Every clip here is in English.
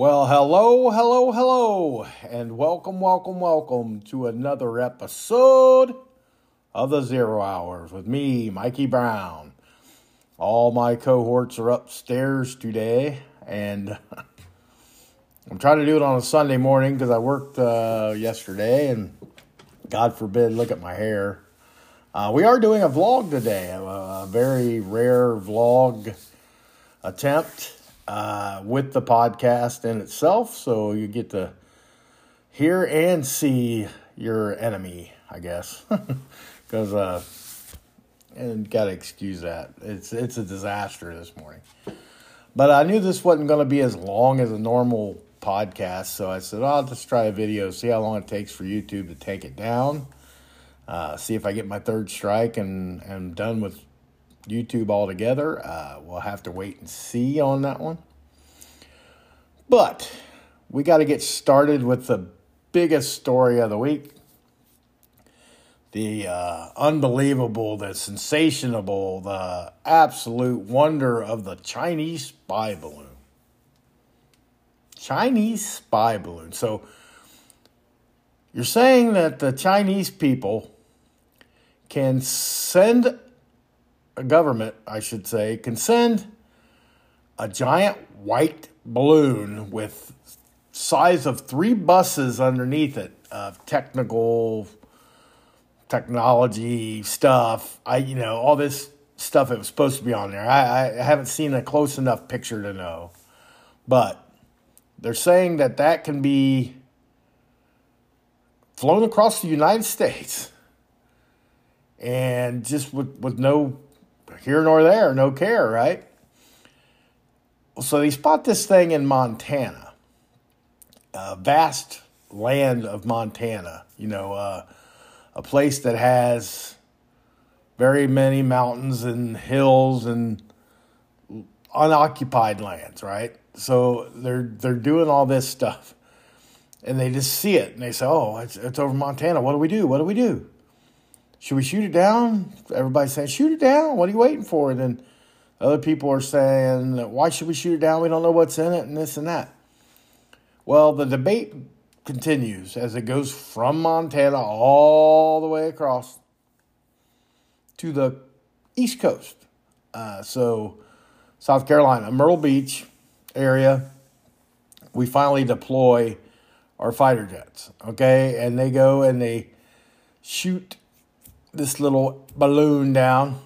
Well, hello, hello, hello, and welcome, welcome, welcome to another episode of the Zero Hours with me, Mikey Brown. All my cohorts are upstairs today, and I'm trying to do it on a Sunday morning because I worked uh, yesterday, and God forbid, look at my hair. Uh, we are doing a vlog today, a, a very rare vlog attempt uh, with the podcast in itself. So you get to hear and see your enemy, I guess. Because, uh, and gotta excuse that. It's, it's a disaster this morning. But I knew this wasn't going to be as long as a normal podcast. So I said, I'll just try a video, see how long it takes for YouTube to take it down. Uh, see if I get my third strike and am done with YouTube altogether. Uh, we'll have to wait and see on that one. But we got to get started with the biggest story of the week the uh, unbelievable, the sensational, the absolute wonder of the Chinese spy balloon. Chinese spy balloon. So you're saying that the Chinese people can send a government, I should say, can send a giant white balloon with size of three buses underneath it of technical technology stuff. I you know all this stuff that was supposed to be on there. I, I haven't seen a close enough picture to know, but they're saying that that can be flown across the United States and just with, with no here nor there, no care, right? So they spot this thing in Montana, a vast land of Montana, you know, uh, a place that has very many mountains and hills and unoccupied lands, right? So they're they're doing all this stuff, and they just see it and they say, "Oh, it's, it's over Montana. What do we do? What do we do? Should we shoot it down?" Everybody's saying, "Shoot it down. What are you waiting for?" And then other people are saying, why should we shoot it down? We don't know what's in it, and this and that. Well, the debate continues as it goes from Montana all the way across to the East Coast. Uh, so, South Carolina, Myrtle Beach area, we finally deploy our fighter jets, okay? And they go and they shoot this little balloon down,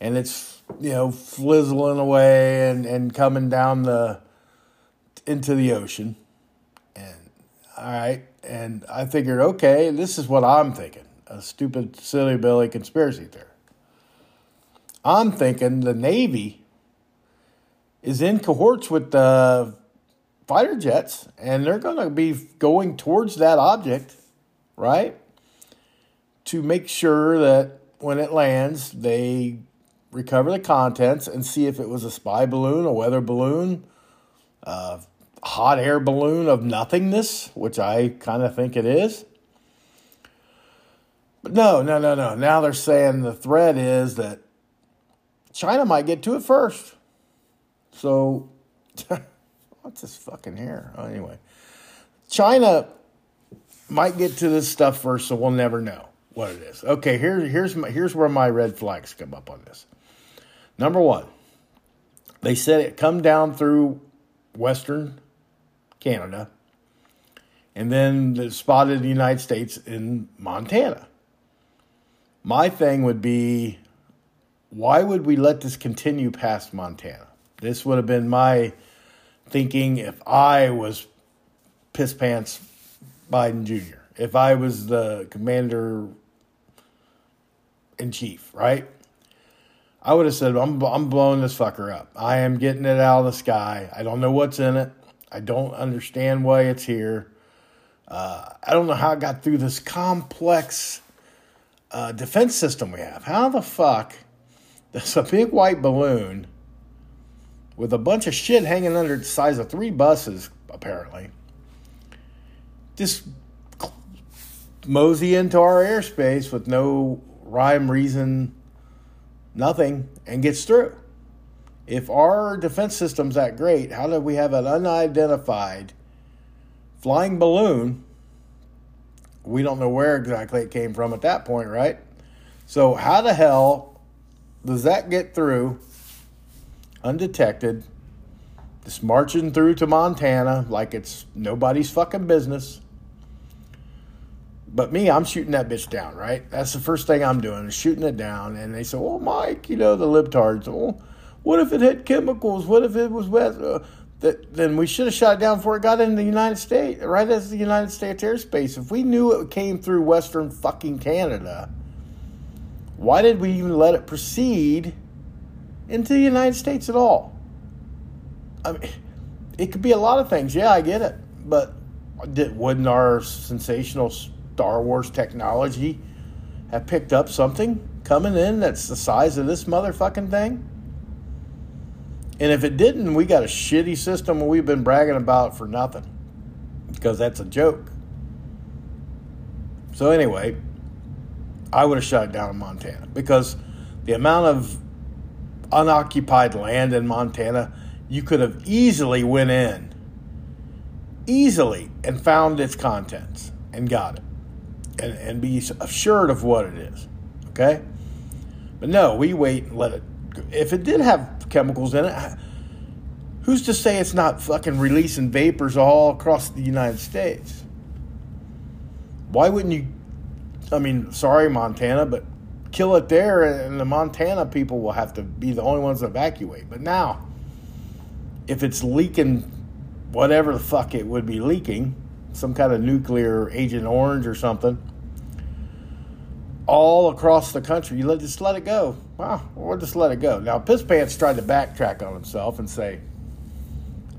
and it's you know, flizzling away and, and coming down the into the ocean. And all right, and I figured, okay, this is what I'm thinking. A stupid, silly Billy conspiracy theory. I'm thinking the Navy is in cohorts with the fighter jets, and they're going to be going towards that object, right? To make sure that when it lands, they recover the contents and see if it was a spy balloon, a weather balloon, a hot air balloon of nothingness, which I kind of think it is. But no, no, no, no. Now they're saying the threat is that China might get to it first. So, what's this fucking hair? Oh, anyway, China might get to this stuff first, so we'll never know what it is. Okay, here, here's my, here's where my red flags come up on this. Number one, they said it come down through Western Canada and then spotted the United States in Montana. My thing would be why would we let this continue past Montana? This would have been my thinking if I was piss pants Biden Jr., if I was the commander in chief, right? I would have said, I'm, I'm blowing this fucker up. I am getting it out of the sky. I don't know what's in it. I don't understand why it's here. Uh, I don't know how it got through this complex uh, defense system we have. How the fuck does a big white balloon with a bunch of shit hanging under the size of three buses, apparently, just mosey into our airspace with no rhyme, reason, nothing and gets through. If our defense system's that great, how do we have an unidentified flying balloon? We don't know where exactly it came from at that point, right? So, how the hell does that get through undetected? Just marching through to Montana like it's nobody's fucking business. But me, I'm shooting that bitch down, right? That's the first thing I'm doing is shooting it down. And they say, "Oh, Mike, you know the libtards. Oh, what if it had chemicals? What if it was wet?" Uh, that then we should have shot it down before it got into the United States, right as the United States airspace. If we knew it came through Western fucking Canada, why did we even let it proceed into the United States at all? I mean, it could be a lot of things. Yeah, I get it, but did, wouldn't our sensational Star Wars technology have picked up something coming in that's the size of this motherfucking thing? And if it didn't, we got a shitty system we've been bragging about for nothing because that's a joke. So, anyway, I would have shut it down in Montana because the amount of unoccupied land in Montana, you could have easily went in, easily, and found its contents and got it and, and be assured of what it is. Okay? But no, we wait and let it. If it did have chemicals in it, who's to say it's not fucking releasing vapors all across the United States? Why wouldn't you? I mean, sorry, Montana, but kill it there, and the Montana people will have to be the only ones to evacuate. But now, if it's leaking whatever the fuck it would be leaking, some kind of nuclear agent orange or something all across the country. You let just let it go. Wow, we'll just let it go. Now Piss Pants tried to backtrack on himself and say,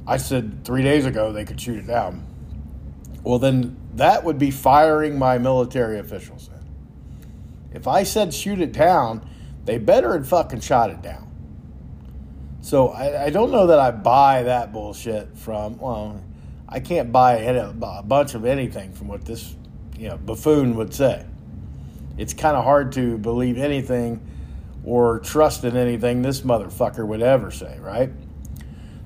I said three days ago they could shoot it down. Well then that would be firing my military officials. If I said shoot it down, they better had fucking shot it down. So I, I don't know that I buy that bullshit from well, I can't buy a bunch of anything from what this you know buffoon would say. It's kind of hard to believe anything or trust in anything this motherfucker would ever say, right?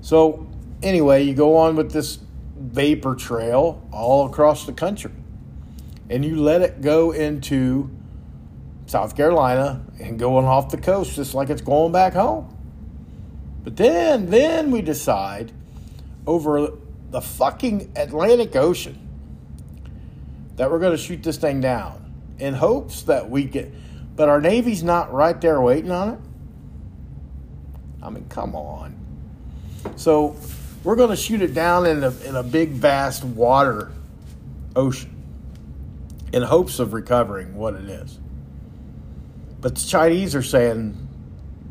So anyway, you go on with this vapor trail all across the country, and you let it go into South Carolina and going off the coast just like it's going back home. But then, then we decide over the fucking Atlantic Ocean that we're going to shoot this thing down in hopes that we get. But our Navy's not right there waiting on it. I mean, come on. So we're going to shoot it down in a, in a big, vast water ocean in hopes of recovering what it is. But the Chinese are saying,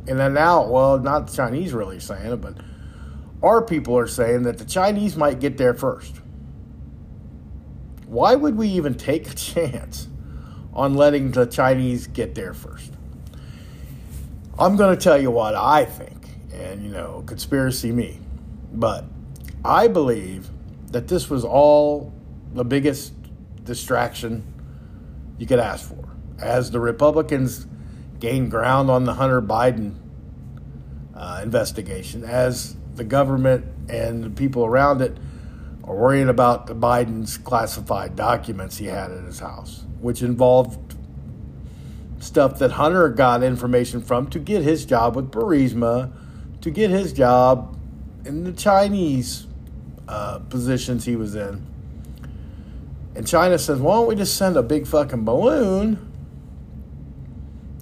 and then now, well, not the Chinese really saying it, but our people are saying that the Chinese might get there first. Why would we even take a chance on letting the Chinese get there first? I'm going to tell you what I think, and you know, conspiracy me, but I believe that this was all the biggest distraction you could ask for. As the Republicans gained ground on the Hunter Biden uh, investigation, as the government and the people around it are worrying about the Biden's classified documents he had in his house, which involved stuff that Hunter got information from to get his job with Burisma, to get his job in the Chinese uh, positions he was in. And China says, why don't we just send a big fucking balloon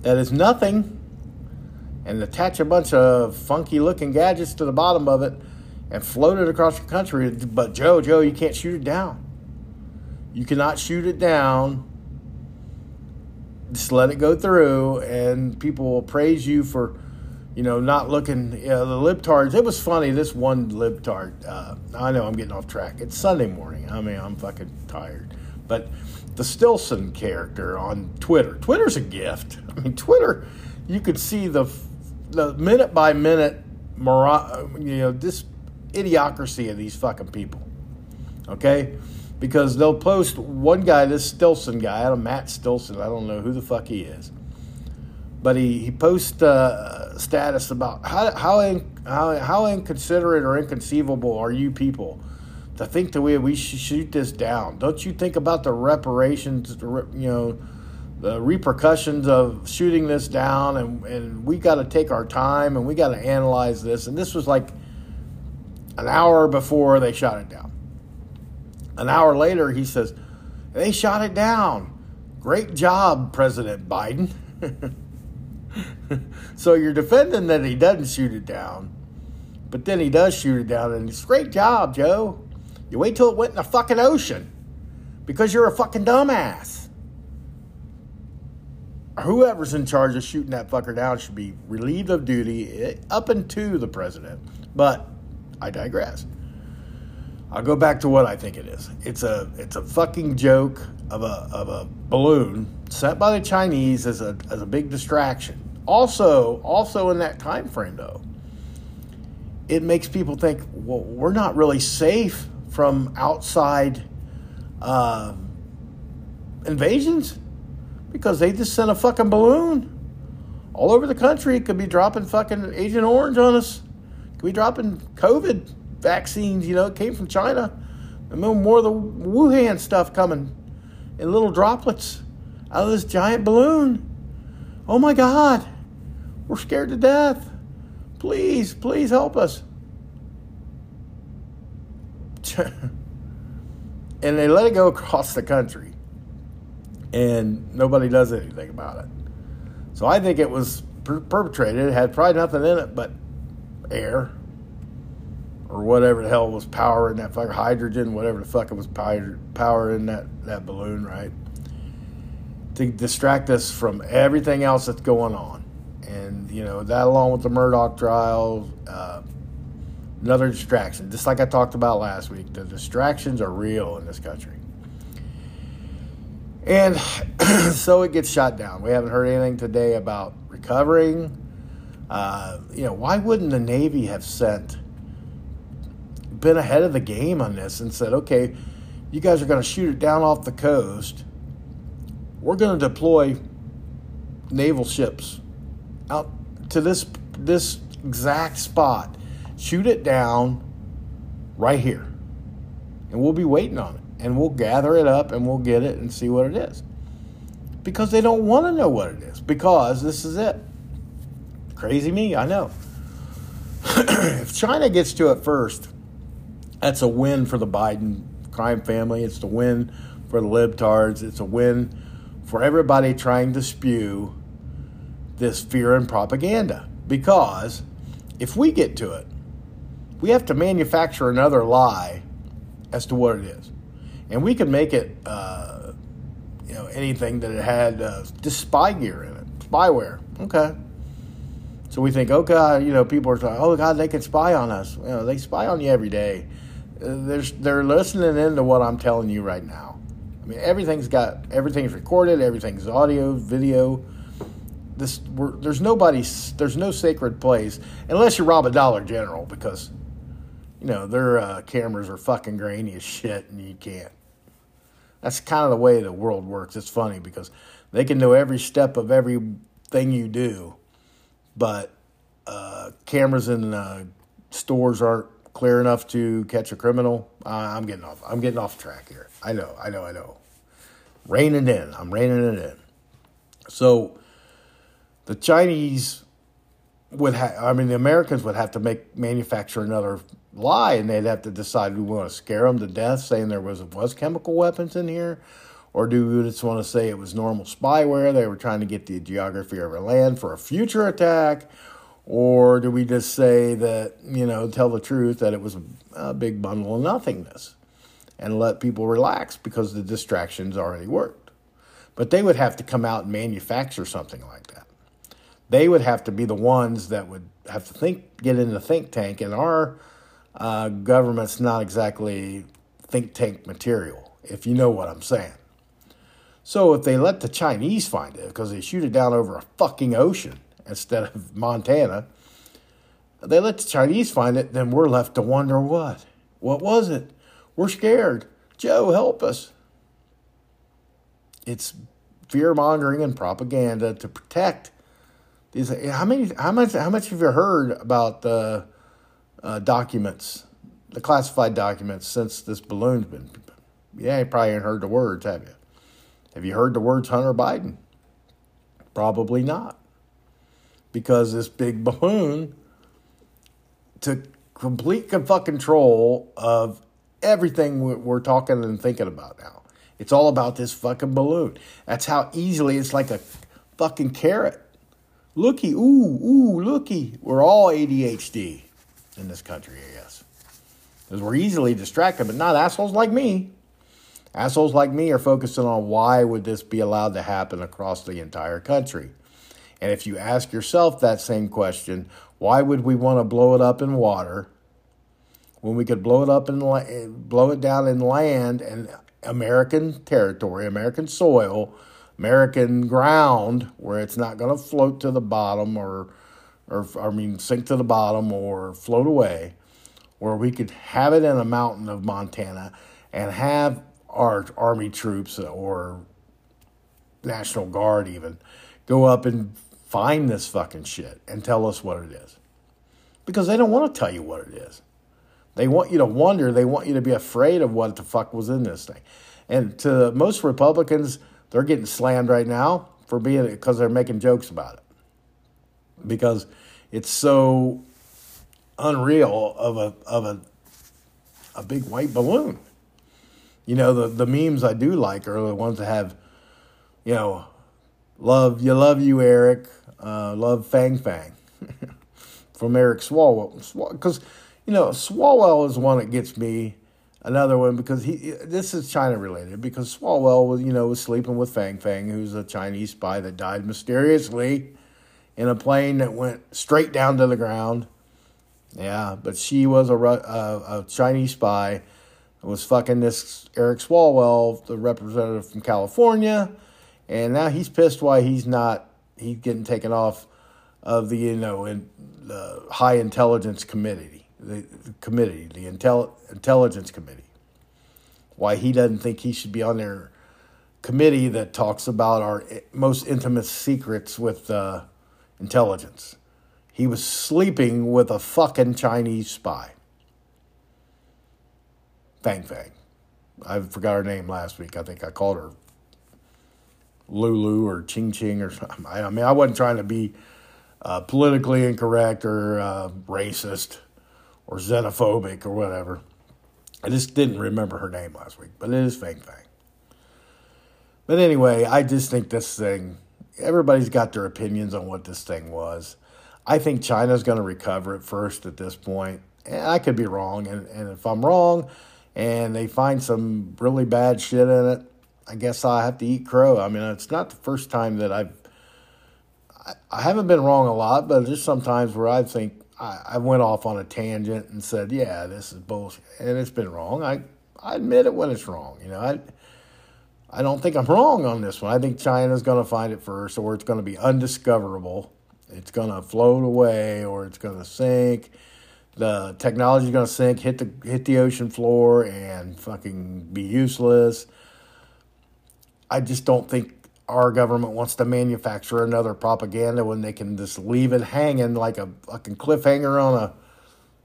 that is nothing and attach a bunch of funky looking gadgets to the bottom of it and float it across the country. But Joe, Joe, you can't shoot it down. You cannot shoot it down. Just let it go through, and people will praise you for, you know, not looking. You know, the libtards. It was funny. This one libtard. Uh, I know I'm getting off track. It's Sunday morning. I mean, I'm fucking tired. But the Stilson character on Twitter. Twitter's a gift. I mean, Twitter. You could see the the minute by minute, you know, this idiocracy of these fucking people. Okay? Because they'll post one guy, this Stilson guy, Matt Stilson, I don't know who the fuck he is, but he he posts uh, status about how how, in, how how inconsiderate or inconceivable are you people to think that we we should shoot this down? Don't you think about the reparations, you know, the repercussions of shooting this down, and and we got to take our time and we got to analyze this. And this was like an hour before they shot it down. An hour later, he says, "They shot it down. Great job, President Biden." so you're defending that he doesn't shoot it down, but then he does shoot it down, and it's great job, Joe. You wait till it went in the fucking ocean because you're a fucking dumbass. Whoever's in charge of shooting that fucker down should be relieved of duty eh, up into the president. But I digress. I'll go back to what I think it is. It's a it's a fucking joke of a of a balloon set by the Chinese as a as a big distraction. Also, also in that time frame though, it makes people think, well, we're not really safe from outside uh, invasions because they just sent a fucking balloon all over the country. It could be dropping fucking Agent Orange on us. Could be dropping COVID vaccines. You know, it came from China. And more of the Wuhan stuff coming in little droplets out of this giant balloon. Oh my God, we're scared to death. Please, please help us. and they let it go across the country. And nobody does anything about it. So I think it was per- perpetrated. It had probably nothing in it but air or whatever the hell was power in that fucker, hydrogen, whatever the fuck it was power, power in that, that balloon, right? To distract us from everything else that's going on. And, you know, that along with the Murdaugh trial, uh, another distraction. Just like I talked about last week, the distractions are real in this country. And so it gets shot down. We haven't heard anything today about recovering. Uh, you know, why wouldn't the Navy have sent been ahead of the game on this and said, okay, you guys are going to shoot it down off the coast. We're going to deploy naval ships out to this this exact spot. Shoot it down right here. And we'll be waiting on it. And we'll gather it up and we'll get it and see what it is. Because they don't want to know what it is. Because this is it. Crazy me, I know. if China gets to it first, that's a win for the Biden crime family. It's a win for the libtards. It's a win for everybody trying to spew this fear and propaganda. Because if we get to it, we have to manufacture another lie as to what it is. And we can make it, uh, you know, anything that it had uh, just spy gear in it, spyware. Okay. So we think, oh God, you know, people are saying, oh God, they can spy on us. You know, they spy on you every day they're, they're listening into what I'm telling you right now. I mean, everything's got everything's recorded, everything's audio, video. This there's nobody, there's no sacred place unless you rob a Dollar General because you know their uh, cameras are fucking grainy as shit and you can't. That's kind of the way the world works. It's funny because they can know every step of everything you do, but uh, cameras in uh, stores aren't clear enough to catch a criminal. Uh, I'm getting off. I'm getting off track here. I know. I know. I know. Reining in. I'm reining it in. So the Chinese would have. I mean, the Americans would have to make manufacture another lie, and they'd have to decide we want to scare them to death, saying there was was chemical weapons in here. Or do we just want to say it was normal spyware? They were trying to get the geography of our land for a future attack, or do we just say that, you know, tell the truth that it was a, big bundle of nothingness and let people relax because the distractions already worked? But they would have to come out and manufacture something like that. They would have to be the ones that would have to think, get in the think tank, and our uh, government's not exactly think tank material, if you know what I'm saying. So if they let the Chinese find it, because they shoot it down over a fucking ocean, instead of Montana. They let the Chinese find it, then we're left to wonder what. What was it? We're scared. Joe, help us. It's fear mongering and propaganda to protect These how many how much how much have you heard about the uh, documents, the classified documents since this balloon's been? Yeah, you probably ain't heard the words, have you? Have you heard the words Hunter Biden? Probably not, because this big balloon took complete control of everything we're talking and thinking about now. It's all about this fucking balloon. That's how easily it's like a fucking carrot. Looky, ooh, ooh, looky. We're all ADHD in this country, I guess. Because we're easily distracted, but not assholes like me. Assholes like me are focusing on why would this be allowed to happen across the entire country. And if you ask yourself that same question, why would we want to blow it up in water when we could blow it up and blow it down in land and American territory, American soil, American ground where it's not going to float to the bottom or, or I mean, sink to the bottom or float away, where we could have it in a mountain of Montana and have our army troops or National Guard even go up and find this fucking shit and tell us what it is. Because they don't want to tell you what it is. They want you to wonder, they want you to be afraid of what the fuck was in this thing. And to most Republicans, they're getting slammed right now for being because they're making jokes about it. Because it's so unreal of a of a a big white balloon. You know, the, the memes I do like are the ones that have, you know, love you love you, Eric, uh, love Fang Fang from Eric Swalwell. Because, you know, Swalwell is one that gets me another one because he this is China related because Swalwell was you know was sleeping with Fang Fang, who's a Chinese spy that died mysteriously in a plane that went straight down to the ground. Yeah, but she was a, a, a Chinese spy. Was fucking this Eric Swalwell, the representative from California, and now he's pissed why he's not he's getting taken off of the you know in high intelligence committee the, the committee, the intel, intelligence committee, why he doesn't think he should be on their committee that talks about our most intimate secrets with uh, intelligence. He was sleeping with a fucking Chinese spy. Fang Fang. I forgot her name last week. I think I called her Lulu or Ching Ching or something. I mean, I wasn't trying to be uh, politically incorrect or uh, racist or xenophobic or whatever. I just didn't remember her name last week, but it is Fang Fang. But anyway, I just think this thing, everybody's got their opinions on what this thing was. I think China's going to recover it first at this point. And I could be wrong. And, and if I'm wrong and they find some really bad shit in it, I guess I have to eat crow. I mean, it's not the first time that I've, I, I haven't been wrong a lot, but there's sometimes where I think, I, I went off on a tangent and said, "Yeah, this is bullshit," and it's been wrong. I I admit it when it's wrong. You know, I I don't think I'm wrong on this one. I think China's going to find it first, or it's going to be undiscoverable. It's going to float away, or it's going to sink. The technology's going to sink, hit the hit the ocean floor, and fucking be useless. I just don't think our government wants to manufacture another propaganda when they can just leave it hanging like a fucking cliffhanger on a,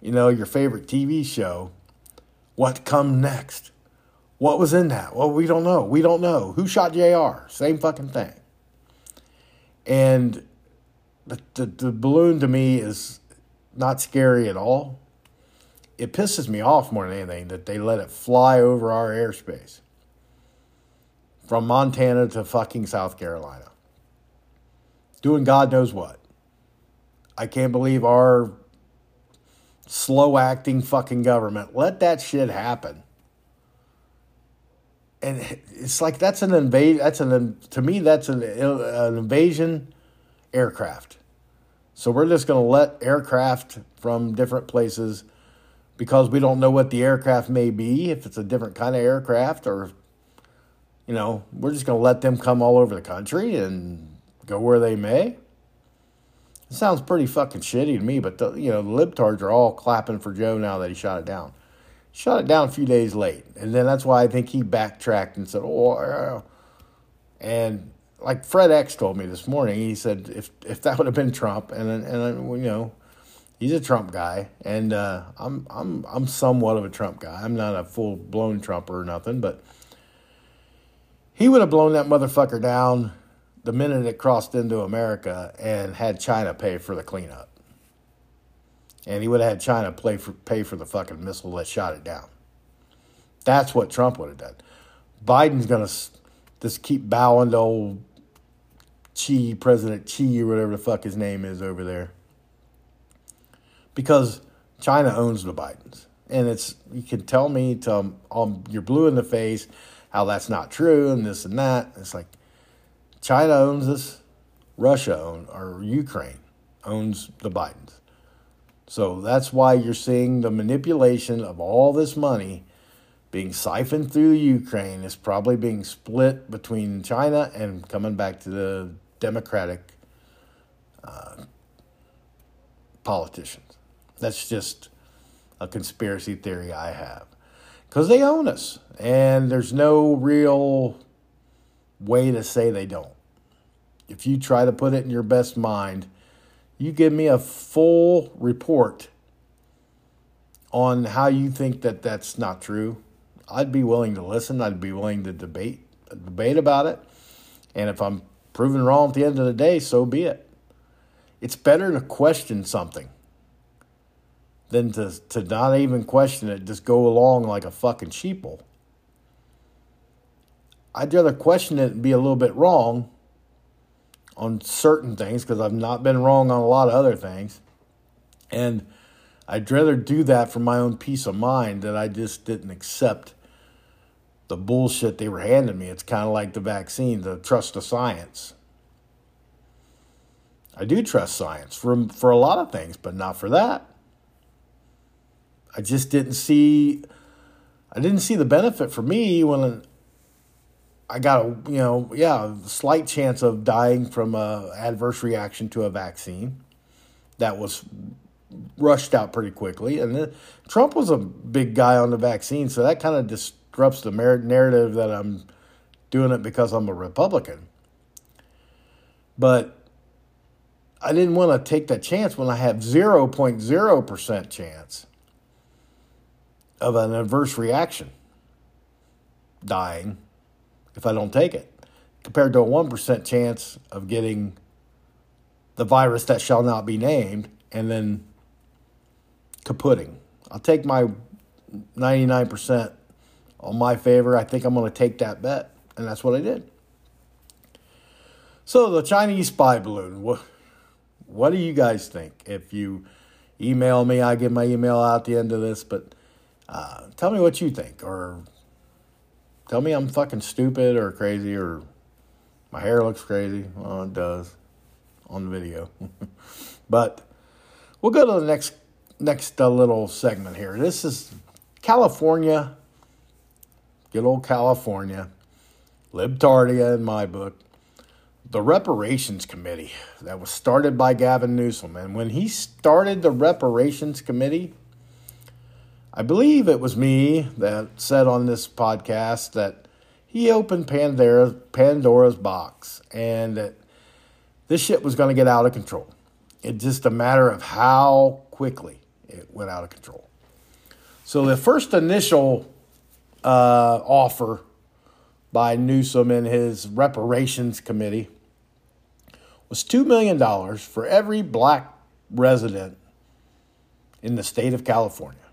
you know, your favorite TV show. What come next? What was in that? Well, we don't know. We don't know. Who shot JR? Same fucking thing. And the, the, the balloon to me is not scary at all. It pisses me off more than anything that they let it fly over our airspace from Montana to fucking South Carolina. Doing God knows what. I can't believe our slow acting fucking government let that shit happen. And it's like that's an invade. That's an to me that's an, an invasion aircraft. So we're just going to let aircraft from different places because we don't know what the aircraft may be, if it's a different kind of aircraft or you know, we're just going to let them come all over the country and go where they may. It sounds pretty fucking shitty to me, but the, you know, the libtards are all clapping for Joe now that he shot it down. Shot it down a few days late, and then that's why I think he backtracked and said, "Oh," and like Fred X told me this morning, he said if if that would have been Trump, and and you know, he's a Trump guy, and uh, I'm I'm I'm somewhat of a Trump guy. I'm not a full blown Trumper or nothing, but he would have blown that motherfucker down the minute it crossed into America and had China pay for the cleanup. And he would have had China pay for, pay for the fucking missile that shot it down. That's what Trump would have done. Biden's going to just keep bowing to old Chi, President Chi, or whatever the fuck his name is over there. Because China owns the Bidens. And it's, you can tell me, to, um, you're blue in the face, how that's not true, and this and that. It's like, China owns this, Russia owns, or Ukraine owns the Bidens. So that's why you're seeing the manipulation of all this money being siphoned through Ukraine is probably being split between China and coming back to the Democratic uh, politicians. That's just a conspiracy theory I have. Because they own us, and there's no real way to say they don't. If you try to put it in your best mind, you give me a full report on how you think that that's not true, I'd be willing to listen. I'd be willing to debate debate about it. And if I'm proven wrong at the end of the day, so be it. It's better to question something than to, to not even question it, just go along like a fucking sheeple. I'd rather question it and be a little bit wrong on certain things because I've not been wrong on a lot of other things. And I'd rather do that for my own peace of mind that I just didn't accept the bullshit they were handing me. It's kind of like the vaccine, the trust the science. I do trust science for for a lot of things, but not for that. I just didn't see I didn't see the benefit for me when I got a you know yeah slight chance of dying from a adverse reaction to a vaccine that was rushed out pretty quickly, and Trump was a big guy on the vaccine, so that kind of disrupts the narrative that I'm doing it because I'm a Republican. But I didn't want to take that chance when I have 0.0% chance of an adverse reaction dying if I don't take it, compared to a 1% chance of getting the virus that shall not be named and then kaputting. I'll take my 99% on my favor. I think I'm going to take that bet. And that's what I did. So, the Chinese spy balloon. What, what do you guys think? If you email me, I give my email out at the end of this, but uh, tell me what you think. Or tell me I'm fucking stupid or crazy or my hair looks crazy. Well, it does on the video. but we'll go to the next next uh, little segment here. This is California good old California, libtardia in my book, the reparations committee that was started by Gavin Newsom. And when he started the reparations committee, I believe it was me that said on this podcast that he opened Pandora's, Pandora's box and that this shit was going to get out of control. It's just a matter of how quickly it went out of control. So the first initial uh, offer by Newsom and his reparations committee was $2 million for every black resident in the state of California.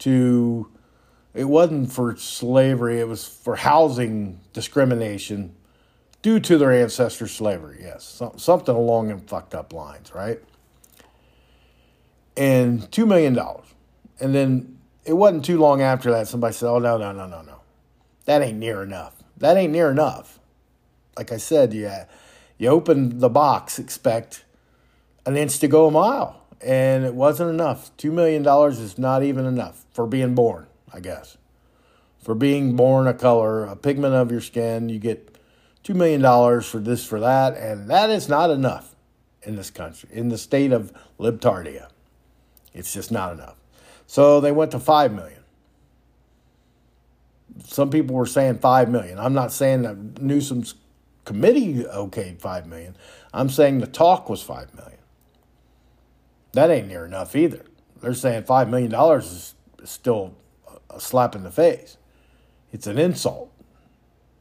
To it wasn't for slavery, it was for housing discrimination due to their ancestors' slavery. Yes, something along them fucked up lines, right? And $2 million. And then it wasn't too long after that somebody said, "Oh no, no, no, no, no, that ain't near enough. That ain't near enough." Like I said, yeah, you open the box, expect an inch to go a mile, and it wasn't enough. Two million dollars is not even enough for being born, I guess. For being born a color, a pigment of your skin, you get two million dollars for this, for that, and that is not enough in this country, in the state of Libtardia. It's just not enough. So they went to 5 million. Some people were saying 5 million. I'm not saying that Newsom's committee okayed five million. I'm saying the talk was five million. That ain't near enough either. They're saying five million dollars is still a slap in the face. It's an insult.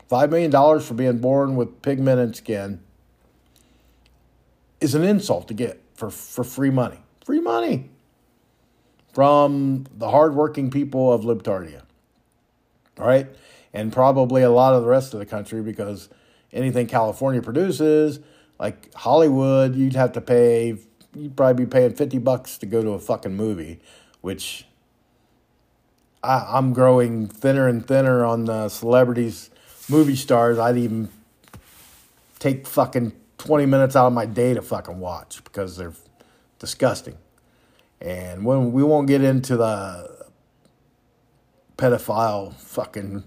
Five million dollars for being born with pigmented skin is an insult to get for, for free money. Free money from the hardworking people of Libtardia. All right? And probably a lot of the rest of the country because anything California produces, like Hollywood, you'd have to pay, you'd probably be paying 50 bucks to go to a fucking movie, which I, am growing thinner and thinner on the celebrities, movie stars. I'd even take fucking 20 minutes out of my day to fucking watch because they're disgusting. And when we won't get into the pedophile fucking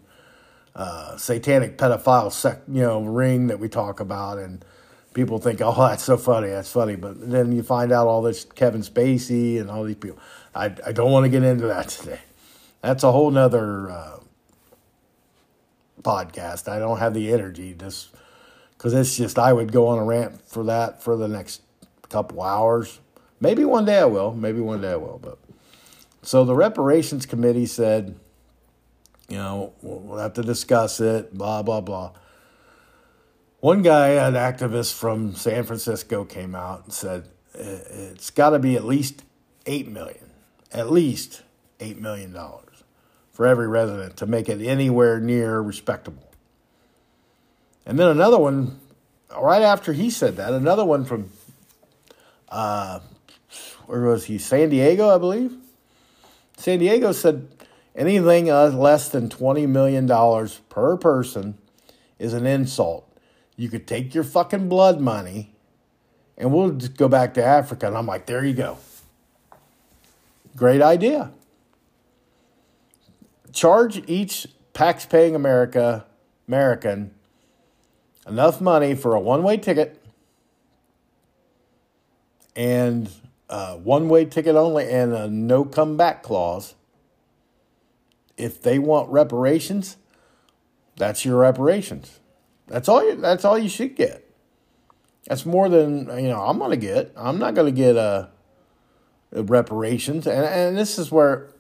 uh, satanic pedophile sec, you know, ring that we talk about, and people think, oh, that's so funny, that's funny, but then you find out all this Kevin Spacey and all these people. I I don't want to get into that today. That's a whole nother uh, podcast. I don't have the energy just because it's just I would go on a rant for that for the next couple hours. Maybe one day I will. Maybe one day I will. But so the reparations committee said, you know, we'll have to discuss it. Blah blah blah. One guy, an activist from San Francisco, came out and said it's got to be at least eight million, at least eight million dollars for every resident to make it anywhere near respectable. And then another one, right after he said that, another one from, uh, where was he? San Diego, I believe. San Diego said anything uh, less than $20 million per person is an insult. You could take your fucking blood money and we'll just go back to Africa. And I'm like, there you go. Great idea. Charge each tax paying America American enough money for a one way ticket and uh, a one way ticket only and a no comeback clause. If they want reparations, that's your reparations. That's all you that's all you should get. That's more than you know I'm gonna get. I'm not gonna get a, a reparations. And and this is where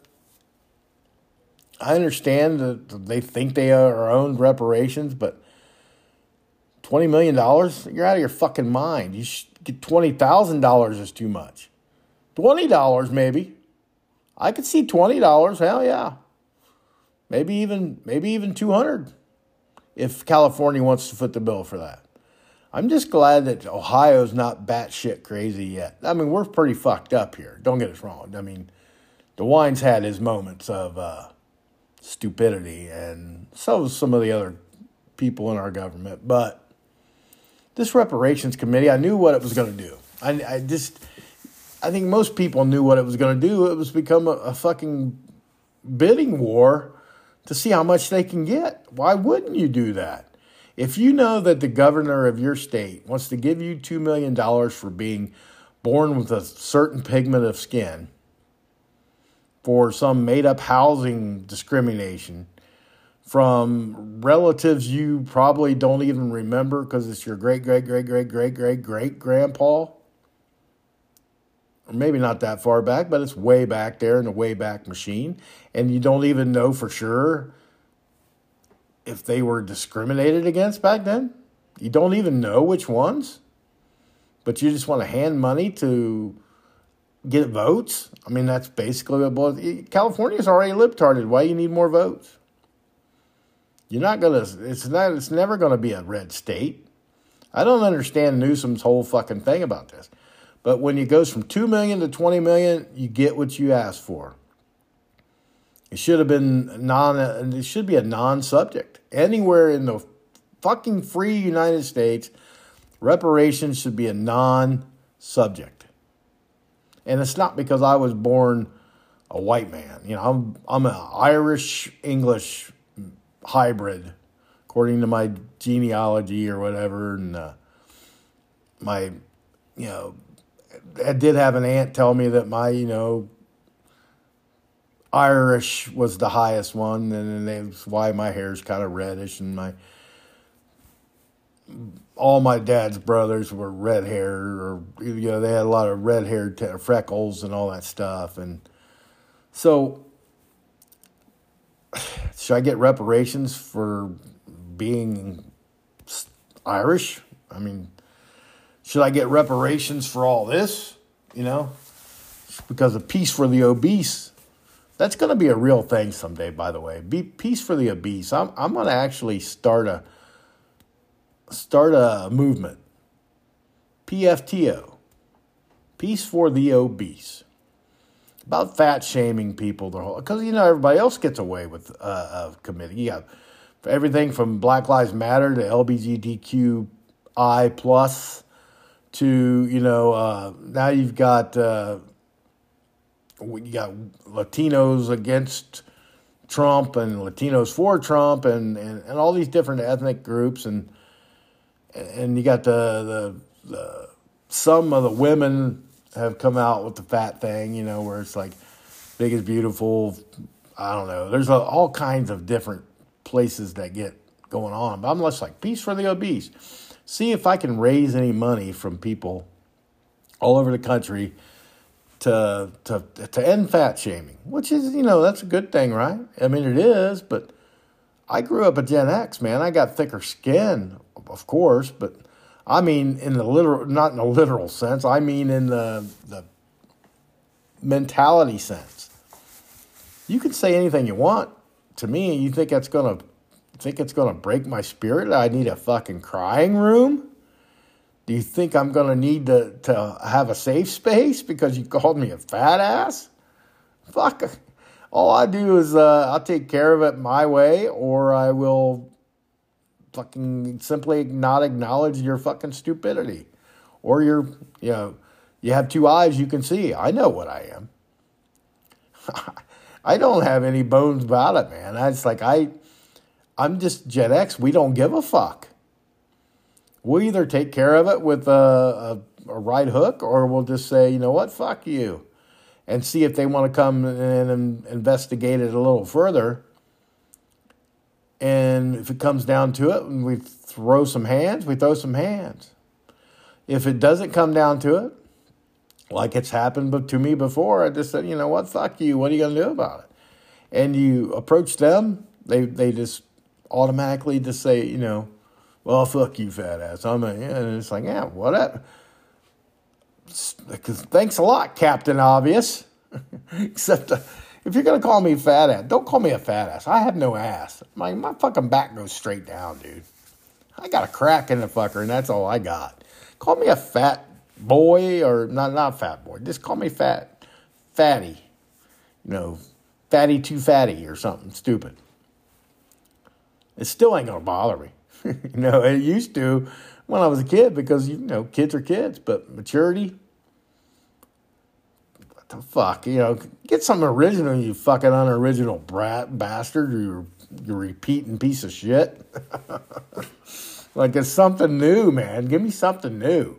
I understand that they think they are owed reparations, but Twenty million dollars? You're out of your fucking mind. You get twenty thousand dollars is too much. Twenty dollars maybe. I could see twenty dollars. Hell yeah. Maybe even maybe even two hundred. If California wants to foot the bill for that. I'm just glad that Ohio's not batshit crazy yet. I mean, we're pretty fucked up here. Don't get us wrong. I mean, DeWine's had his moments of uh, stupidity, and so have some of the other people in our government. But this reparations committee, I knew what it was going to do. I, I just, I think most people knew what it was going to do. It was become a, a fucking bidding war to see how much they can get. Why wouldn't you do that? If you know that the governor of your state wants to give you $2 million for being born with a certain pigment of skin for some made up housing discrimination, from relatives you probably don't even remember because it's your great, great, great, great, great, great, great grandpa. Maybe not that far back, but it's way back there in the way back machine. And you don't even know for sure if they were discriminated against back then. You don't even know which ones, but you just want to hand money to get votes. I mean, that's basically what California's already libtarded. Why you need more votes? You're not gonna. It's not. It's never gonna be a red state. I don't understand Newsom's whole fucking thing about this. But when it goes from two million to twenty million, you get what you asked for. It should have been non. It should be a non-subject anywhere in the fucking free United States. Reparations should be a non-subject, and it's not because I was born a white man. You know, I'm I'm an Irish English hybrid, according to my genealogy or whatever. And uh, my, you know, I did have an aunt tell me that my, you know, Irish was the highest one, and that's why my hair is kind of reddish and my all my dad's brothers were red hair, or you know, they had a lot of red hair, t- freckles, and all that stuff. And so, should I get reparations for being Irish? I mean, should I get reparations for all this? You know, because of peace for the obese. That's going to be a real thing someday, by the way. Be peace for the obese. I'm I'm going to actually start a start a movement. PFTO. Peace for the obese. About fat shaming people the whole because you know everybody else gets away with uh, uh committing. You got everything from Black Lives Matter to LGBTQI plus to you know uh, now you've got uh, you got Latinos against Trump and Latinos for Trump and, and, and all these different ethnic groups and and you got the, the, the some of the women have come out with the fat thing, you know, where it's like big is beautiful. I don't know. There's all kinds of different places that get going on. But I'm less like peace for the obese. See if I can raise any money from people all over the country to to to end fat shaming, which is you know that's a good thing, right? I mean it is, but I grew up a Gen X, man. I got thicker skin, of course, but I mean in the literal, not in a literal sense. I mean in the the mentality sense. You can say anything you want to me. You think that's think it's gonna break my spirit? I need a fucking crying room. Do you think I'm going to need to, to have a safe space because you called me a fat ass? Fuck. All I do is uh, I'll take care of it my way or I will fucking simply not acknowledge your fucking stupidity. Or you're, you know, you have two eyes you can see. I know what I am. I don't have any bones about it, man. It's like I I'm just Gen X. We don't give a fuck we'll either take care of it with a, a, a right hook or we'll just say, you know what, fuck you, and see if they want to come and investigate it a little further. And if it comes down to it, and we throw some hands, we throw some hands. If it doesn't come down to it, like it's happened to me before, I just said, you know what, fuck you. What are you going to do about it? And you approach them, they they just automatically just say, you know, well, fuck you, fat ass. I'm a, yeah and it's like, yeah, whatever. Because thanks a lot, Captain Obvious. Except uh, if you're going to call me fat ass, don't call me a fat ass. I have no ass. My, my fucking back goes straight down, dude. I got a crack in the fucker, and that's all I got. Call me a fat boy or not, not fat boy. Just call me fat, fatty. You know, fatty too fatty or something stupid. It still ain't to bother me. you know, it used to when I was a kid because, you know, kids are kids, but maturity, what the fuck? You know, get something original, you fucking unoriginal brat bastard, you you repeating piece of shit. like it's something new, man. Give me something new.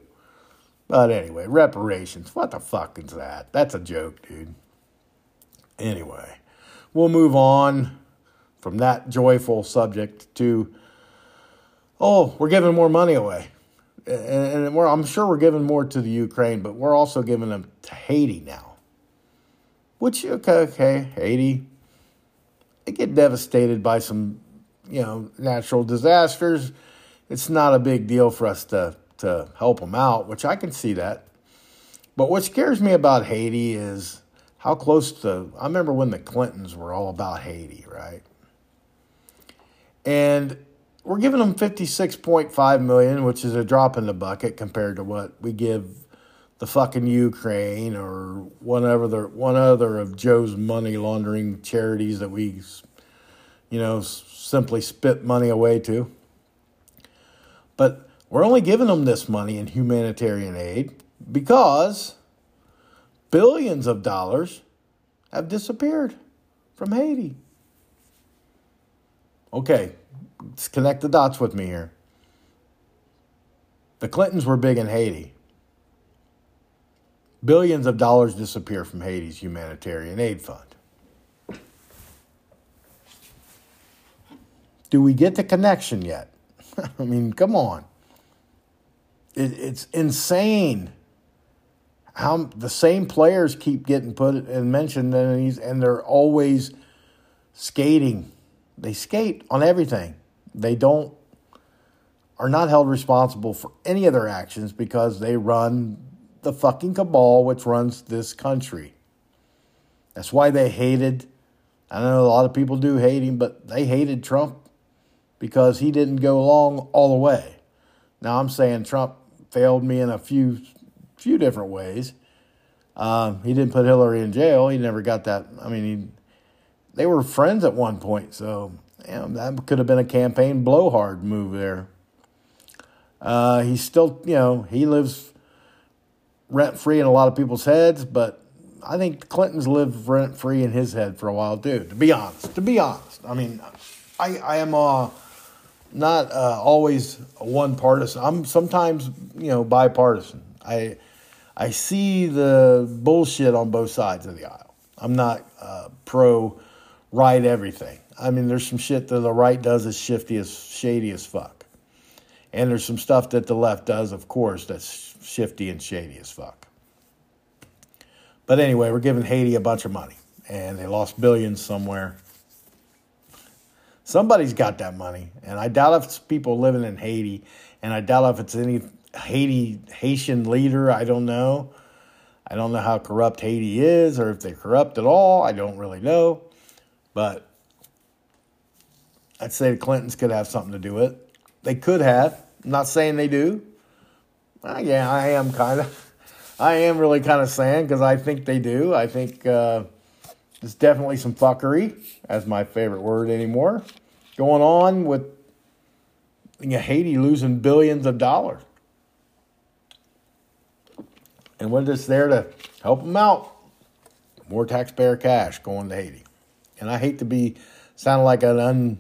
But anyway, reparations. What the fuck is that? That's a joke, dude. Anyway, we'll move on from that joyful subject to oh, we're giving more money away. And I'm sure we're giving more to the Ukraine, but we're also giving them to Haiti now. Which, okay, okay, Haiti, they get devastated by some, you know, natural disasters. It's not a big deal for us to, to help them out, which I can see that. But what scares me about Haiti is how close to, I remember when the Clintons were all about Haiti, right? And we're giving them 56.5 million, which is a drop in the bucket compared to what we give the fucking Ukraine or one other one other of Joe's money laundering charities that we you know simply spit money away to. But we're only giving them this money in humanitarian aid because billions of dollars have disappeared from Haiti. Okay, let's connect the dots with me here. The Clintons were big in Haiti. Billions of dollars disappear from Haiti's humanitarian aid fund. Do we get the connection yet? I mean, come on. it, it's insane how the same players keep getting put and mentioned, and, and they're always skating. They skate on everything. They don't are not held responsible for any of their actions because they run the fucking cabal which runs this country. That's why they hated. I know a lot of people do hate him, but they hated Trump because he didn't go along all the way. Now I'm saying Trump failed me in a few few different ways. Um, he didn't put Hillary in jail. He never got that. I mean, he, they were friends at one point, so know, that could have been a campaign blowhard move there. Uh, he's still, you know, he lives rent free in a lot of people's heads, but I think Clinton's lived rent free in his head for a while too. To be honest, to be honest, I mean, I I am uh, not uh, always one partisan. I'm sometimes you know bipartisan. I I see the bullshit on both sides of the aisle. I'm not uh, pro right everything. I mean, there's some shit that the right does as shifty as shady as fuck, and there's some stuff that the left does, of course, that's shifty and shady as fuck. But anyway, we're giving Haiti a bunch of money, and they lost billions somewhere. Somebody's got that money, and I doubt if it's people living in Haiti, and I doubt if it's any Haiti Haitian leader. I don't know. I don't know how corrupt Haiti is, or if they're corrupt at all. I don't really know, but I'd say the Clintons could have something to do with it. They could have. I'm not saying they do. Uh, yeah, I am kind of. I am really kind of saying because I think they do. I think uh, there's definitely some fuckery, as my favorite word anymore, going on with you know, Haiti losing billions of dollars. And we're just there to help them out. More taxpayer cash going to Haiti. And I hate to be sound like an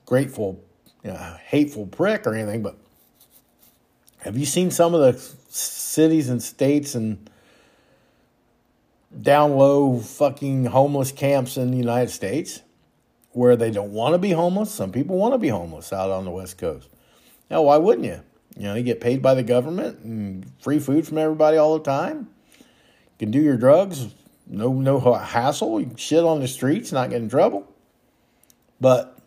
ungrateful, you know, hateful prick or anything, but have you seen some of the cities and states and down low fucking homeless camps in the United States where they don't want to be homeless? Some people want to be homeless out on the West Coast. Now, why wouldn't you? You know, you get paid by the government and free food from everybody all the time. You can do your drugs, no no hassle. You shit on the streets, not get in trouble. But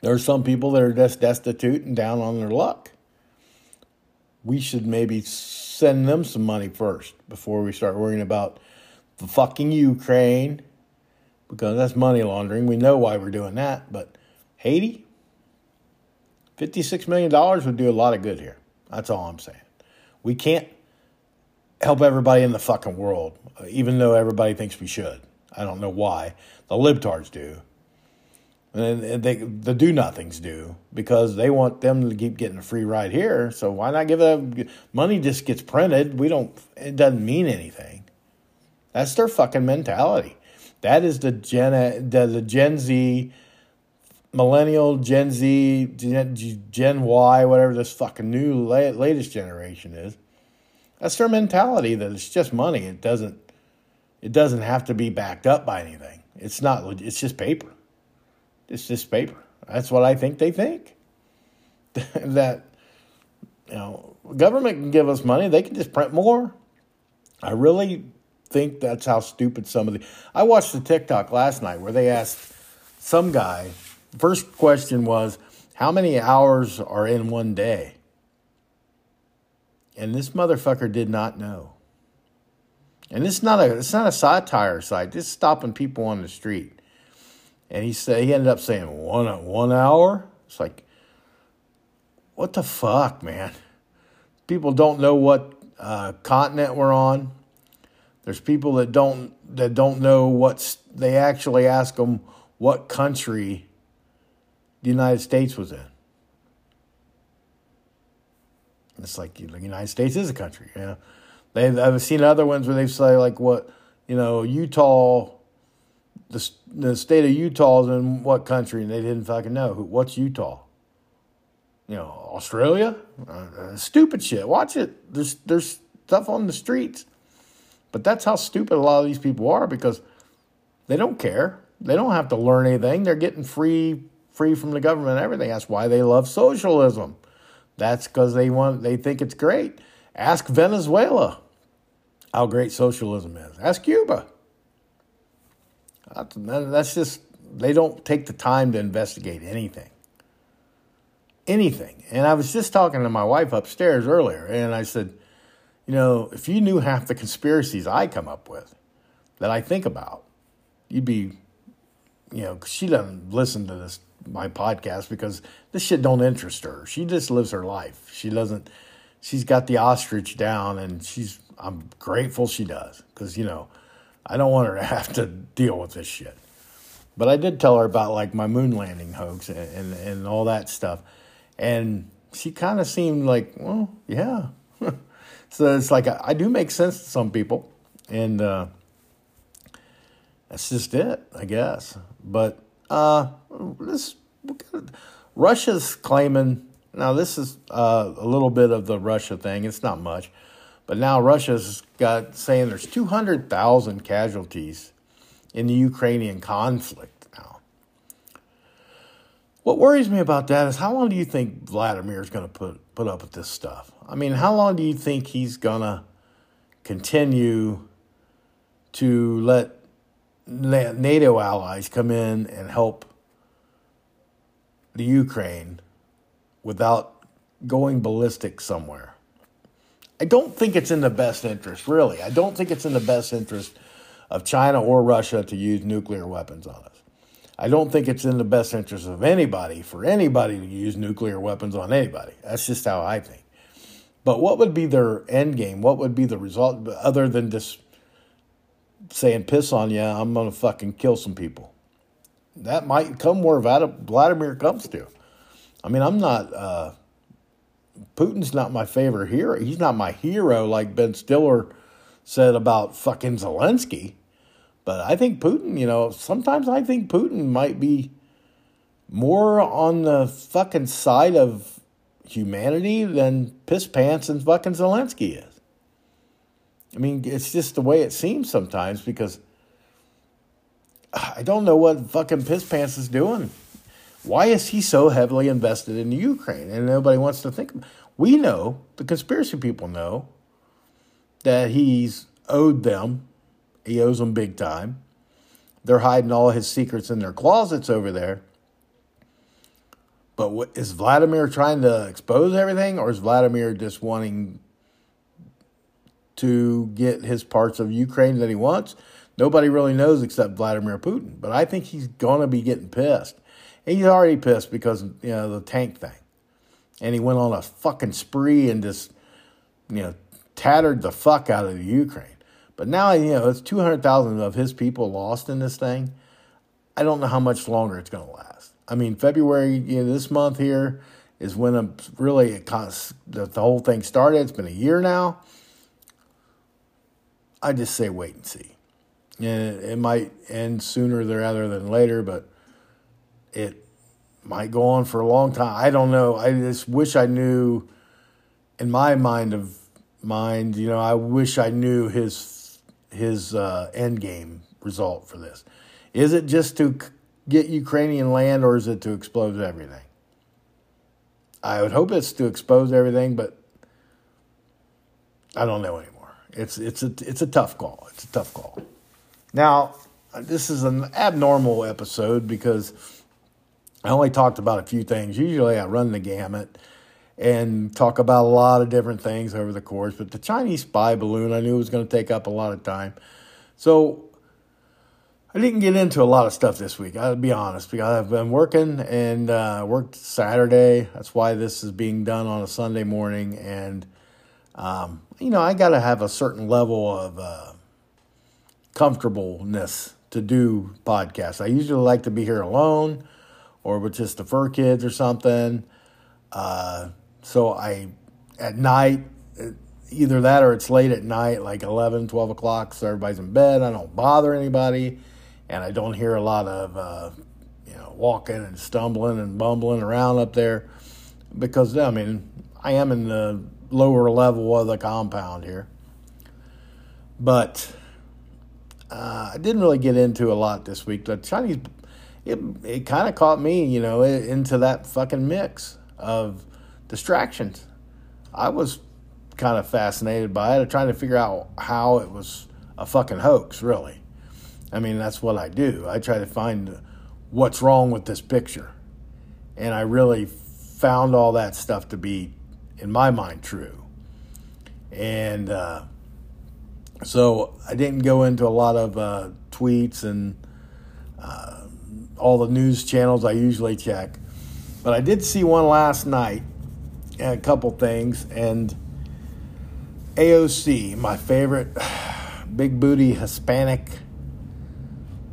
there's some people that are just destitute and down on their luck we should maybe send them some money first before we start worrying about the fucking Ukraine because that's money laundering. We know why we're doing that. But Haiti, $56 million would do a lot of good here. That's all I'm saying. We can't help everybody in the fucking world, uh, even though everybody thinks we should. I don't know why. The libtards do. And they, the do nothings do because they want them to keep getting a free ride here. So why not give them money? Just gets printed. We don't. It doesn't mean anything. That's their fucking mentality. That is the Gen uh, the, the Gen Z, millennial, Gen Z, Gen, Gen Y, whatever this fucking new latest generation is. That's their mentality. That it's just money. It doesn't. It doesn't have to be backed up by anything. It's not. It's just paper. It's just paper. That's what I think they think. that, you know, government can give us money, they can just print more. I really think that's how stupid some of the. I watched the TikTok last night where they asked some guy, first question was, how many hours are in one day? And this motherfucker did not know. And it's not a it's not a satire site. It's stopping people on the street and he said he ended up saying one one hour. It's like, what the fuck, man? People don't know what uh, continent we're on. There's people that don't that don't know what's. They actually ask them what country the United States was in. It's like the United States is a country. You know, they I've seen other ones where they say like what you know Utah the, the state of Utah is in what country? And they didn't fucking know. What's Utah? You know, Australia? Uh, uh, stupid shit. Watch it. There's, there's stuff on the streets. But that's how stupid a lot of these people are because they don't care. They don't have to learn anything. They're getting free free from the government everything. That's why they love socialism. That's because they want they think it's great. Ask Venezuela how great socialism is. Ask Cuba. That's just they don't take the time to investigate anything. Anything. And I was just talking to my wife upstairs earlier, and I said, you know, if you knew half the conspiracies I come up with that I think about, you'd be, you know, she doesn't listen to this my podcast because this shit don't interest her. She just lives her life. She doesn't. She's got the ostrich down, and she's. I'm grateful she does because you know, I don't want her to have to deal with this shit. But I did tell her about like my moon landing hoax and and, and all that stuff, and she kind of seemed like, well, yeah. so it's like I, I, do make sense to some people, and uh, that's just it, I guess. But uh, this Russia's claiming now. This is uh, a little bit of the Russia thing. It's not much, but now Russia's got saying there's two hundred thousand casualties in the Ukrainian conflict now. What worries me about that is how long do you think Vladimir is going to put put up with this stuff? I mean, how long do you think he's going to continue to let NATO allies come in and help the Ukraine without going ballistic somewhere. I don't think it's in the best interest, really. I don't think it's in the best interest of China or Russia to use nuclear weapons on us. I don't think it's in the best interest of anybody for anybody to use nuclear weapons on anybody. That's just how I think. But what would be their end game? What would be the result other than just saying piss on you, I'm going to fucking kill some people. That might come where Vladimir comes to. I mean, I'm not, uh, Putin's not my favorite hero. He's not my hero like Ben Stiller said about fucking Zelensky. But I think Putin, you know, sometimes I think Putin might be more on the fucking side of humanity than piss pants and fucking Zelensky is. I mean, it's just the way it seems sometimes because I don't know what fucking Piss Pants is doing. Why is he so heavily invested in Ukraine? And nobody wants to think. We know, the conspiracy people know, that he's owed them. He owes them big time. They're hiding all his secrets in their closets over there. But what, is Vladimir trying to expose everything, or is Vladimir just wanting to get his parts of Ukraine that he wants. Nobody really knows except Vladimir Putin. But I think he's going to be getting pissed. And he's already pissed because, you know, the tank thing. And he went on a fucking spree and just, you know, tattered the fuck out of the Ukraine. But now, you know, it's 200,000 of his people lost in this thing. I don't know how much longer it's going to last. I mean, February, you know, this month here is when I'm really, it the whole thing started. It's been a year now. I just say wait and see. And it, might end sooner rather than later, but it might go on for a long time. I don't know. I just wish I knew. In my mind of mind, you know, I wish I knew his his uh, end game result for this. Is it just to get Ukrainian land, or is it to expose everything? I would hope it's to expose everything, but I don't know anymore. It's it's a it's a tough call. It's a tough call. Now, this is an abnormal episode because I only talked about a few things. Usually, I run the gamut and talk about a lot of different things over the course. But the Chinese spy balloon, I knew was going to take up a lot of time, so I didn't get into a lot of stuff this week. I'll be honest because I've been working and uh, worked Saturday. That's why this is being done on a Sunday morning and um, you know, I got to have a certain level of uh, comfortableness to do podcasts. I usually like to be here alone or with just the fur kids or something. Uh, so I, at night, either that or it's late at night, like 11, 12 o'clock, so everybody's in bed. I don't bother anybody, and I don't hear a lot of, uh, you know, walking and stumbling and bumbling around up there because, I mean, I am in the lower level of the compound here. But uh, I didn't really get into a lot this week. The Chinese, it, it kind of caught me, you know, into that fucking mix of distractions. I was kind of fascinated by it, trying to figure out how it was a fucking hoax, really. I mean, that's what I do. I try to find what's wrong with this picture. And I really found all that stuff to be, in my mind, true. And uh, so I didn't go into a lot of uh, tweets and uh, all the news channels I usually check. But I did see one last night, and a couple things, and AOC, my favorite big booty Hispanic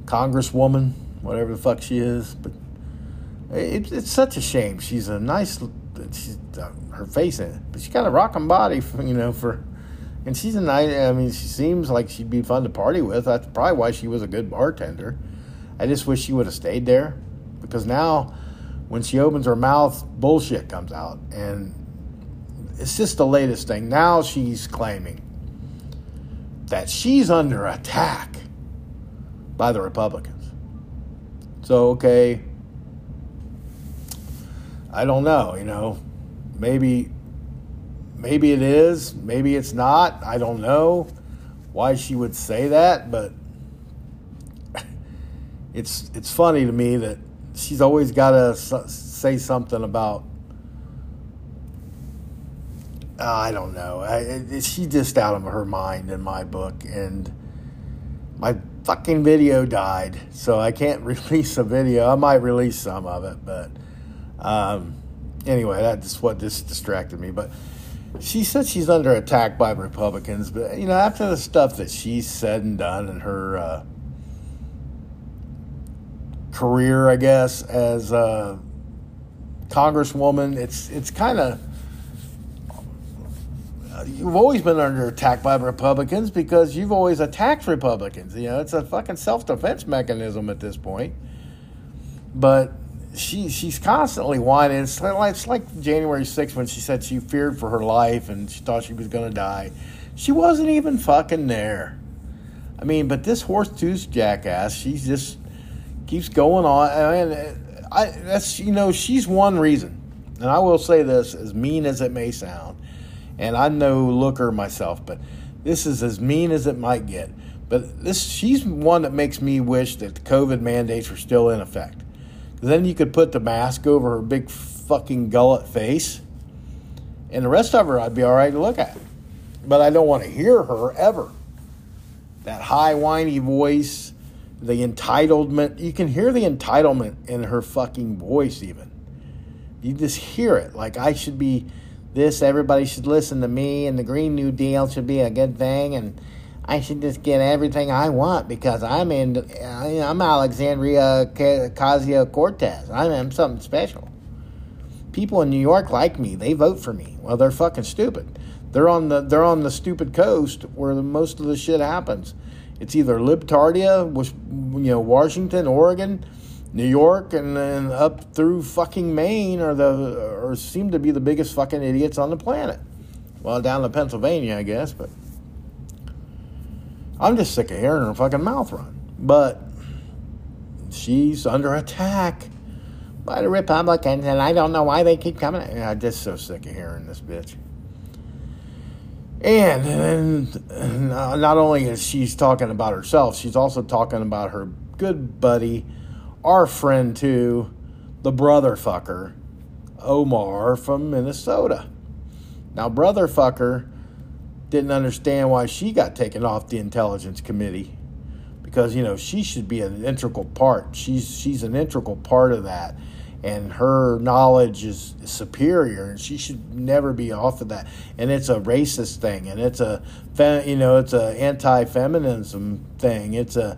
congresswoman, whatever the fuck she is. But it, it's such a shame. She's a nice, she's, uh, her face in but she got a rocking body, for, you know, for, and she's a nice, I mean, she seems like she'd be fun to party with. That's probably why she was a good bartender. I just wish she would have stayed there because now when she opens her mouth, bullshit comes out. And it's just the latest thing. Now she's claiming that she's under attack by the Republicans. So, okay, I don't know, you know, maybe maybe it is, maybe it's not. I don't know why she would say that, but it's it's funny to me that she's always got to say something about uh, I don't know. I, she's just out of her mind in my book, and my fucking video died, so I can't release a video. I might release some of it, but um, anyway, that's what just distracted me. But she said she's under attack by Republicans, but you know, after the stuff that she's said and done, and her uh, career, I guess, as a congresswoman, it's it's kind of you've always been under attack by Republicans because you've always attacked Republicans. You know, it's a fucking self defense mechanism at this point. But she she's constantly whining. It's like, it's like January 6th when she said she feared for her life and she thought she was going to die. She wasn't even fucking there. I mean, but this horse tooth jackass, she just keeps going on. And I, that's you know, she's one reason. And I will say this, as mean as it may sound, and I'm no looker myself, but this is as mean as it might get. But this, she's one that makes me wish that the COVID mandates were still in effect. Then you could put the mask over her big fucking gullet face, and the rest of her I'd be all right to look at. But I don't want to hear her ever. That high, whiny voice, the entitlement. You can hear the entitlement in her fucking voice, even. You just hear it. Like I should be this, everybody should listen to me, and the Green New Deal should be a good thing, and I should just get everything I want because I'm in, uh, I'm Alexandria Ocasio Cortez. I'm something special. People in New York like me. They vote for me. Well, they're fucking stupid. They're on the they're on the stupid coast where the, most of the shit happens. It's either Libtardia, which you know, Washington, Oregon, New York and then up through fucking Maine are the or seem to be the biggest fucking idiots on the planet. Well, down to Pennsylvania, I guess, but I'm just sick of hearing her fucking mouth run. But she's under attack by the Republicans, and I don't know why they keep coming. I'm just so sick of hearing this bitch. And, and uh, not only is she talking about herself, she's also talking about her good buddy our friend too, the brother fucker, Omar from Minnesota. Now, brother fucker didn't understand why she got taken off the intelligence committee because you know she should be an integral part. She's she's an integral part of that, and her knowledge is superior, and she should never be off of that. And it's a racist thing, and it's a you know it's a anti-feminism thing. It's a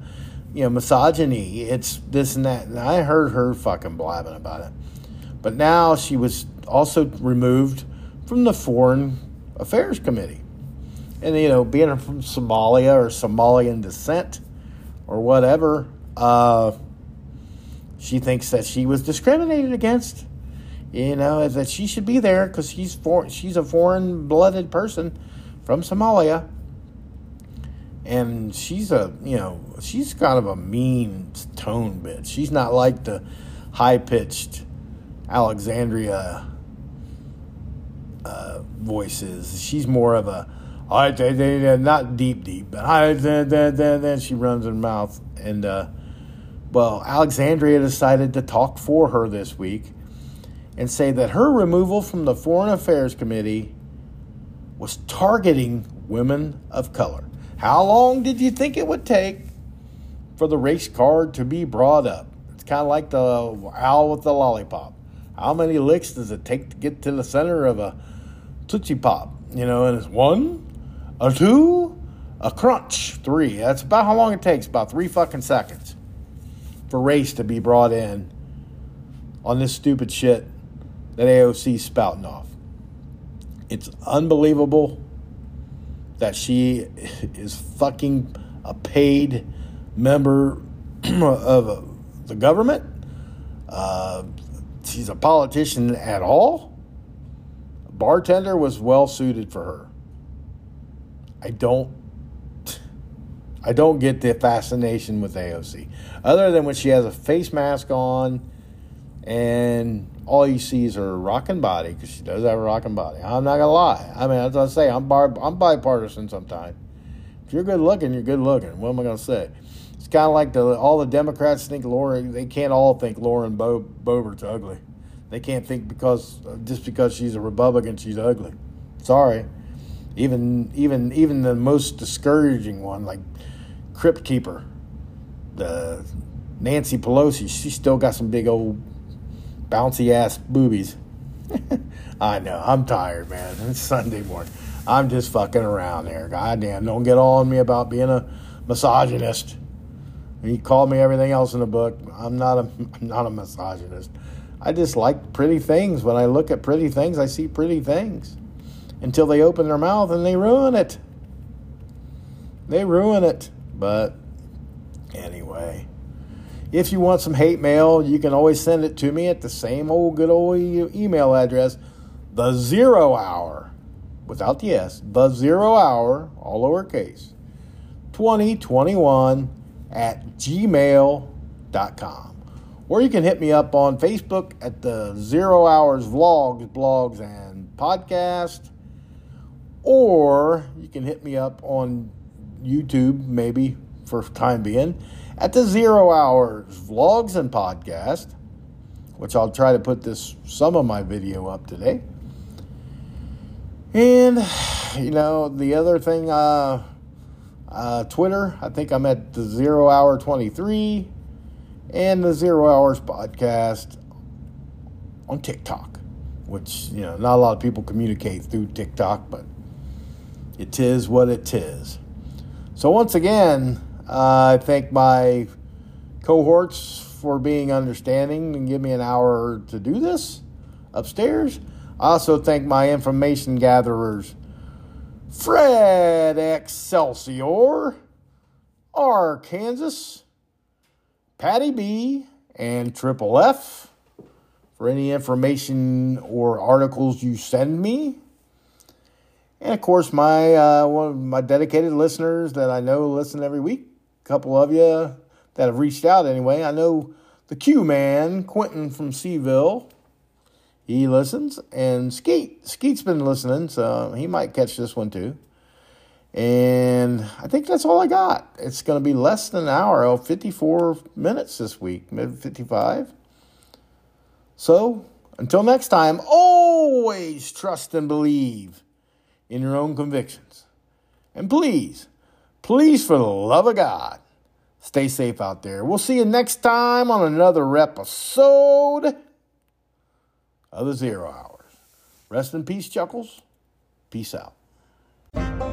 you know, misogyny. It's this and that. And I heard her fucking blabbing about it. But now she was also removed from the Foreign Affairs Committee. And, you know, being from Somalia or Somalian descent or whatever, uh, she thinks that she was discriminated against. You know, that she should be there because she's for, she's a foreign blooded person from Somalia and she's a you know she's kind of a mean tone bitch. She's not like the high pitched Alexandria uh, voice is. She's more of a, I not deep, deep, but I then she runs her mouth. And uh, well, Alexandria decided to talk for her this week and say that her removal from the Foreign Affairs Committee was targeting women of color. How long did you think it would take for the race card to be brought up? It's kind of like the owl with the lollipop. How many licks does it take to get to the center of a Tootsie Pop? You know, and it's one, a two, a crunch, three. That's about how long it takes, about three fucking seconds for race to be brought in on this stupid shit that AOC's spouting off. It's unbelievable that she is fucking a paid member of the government. Uh, she's a politician at all. Bartender was well suited for her. I don't I don't get the fascination with AOC. Other than when she has a face mask on and all you see is her rocking body because she does have a rocking body. I'm not gonna lie. I mean, as I say, I'm bar- I'm bipartisan sometimes. If you're good looking, you're good looking. What am I gonna say? It's kind of like the all the Democrats think Lauren. They can't all think Lauren Bo- Boebert's ugly. They can't think because just because she's a Republican, she's ugly. Sorry. Even even even the most discouraging one, like Crypt Keeper, the Nancy Pelosi, she still got some big old bouncy ass boobies. I know. I'm tired, man. It's Sunday morning. I'm just fucking around there. Goddamn. Don't get all on me about being a misogynist. He called me everything else in the book. I'm not a I'm not a misogynist. I just like pretty things. When I look at pretty things, I see pretty things. Until they open their mouth and they ruin it. They ruin it. But anyway. If you want some hate mail, you can always send it to me at the same old good old email address, the zero hour, without the S, the zero hour, all lowercase, 2021 at gmail.com. Or you can hit me up on Facebook at the Zero Hours Vlogs, Blogs, and Podcast. Or you can hit me up on YouTube, maybe for time being at the Zero Hours Vlogs and Podcast, which I'll try to put this some of my video up today. And you know the other thing, uh, uh, Twitter. I think I'm at the Zero Hour Twenty Three, and the Zero Hours Podcast on TikTok, which you know not a lot of people communicate through TikTok, but it is what it is. So once again. Uh, I thank my cohorts for being understanding and give me an hour to do this upstairs. I also thank my information gatherers, Fred Excelsior, R. Kansas, Patty B, and Triple F for any information or articles you send me. And of course, my uh, one of my dedicated listeners that I know listen every week, a couple of you that have reached out anyway. I know the Q man, Quentin from Seville, he listens, and Skeet. Skeet's been listening, so he might catch this one too. And I think that's all I got. It's going to be less than an hour, oh, 54 minutes this week, maybe 55. So until next time, always trust and believe in your own convictions. And please, Please, for the love of God, stay safe out there. We'll see you next time on another episode of the Zero Hours. Rest in peace, Chuckles. Peace out.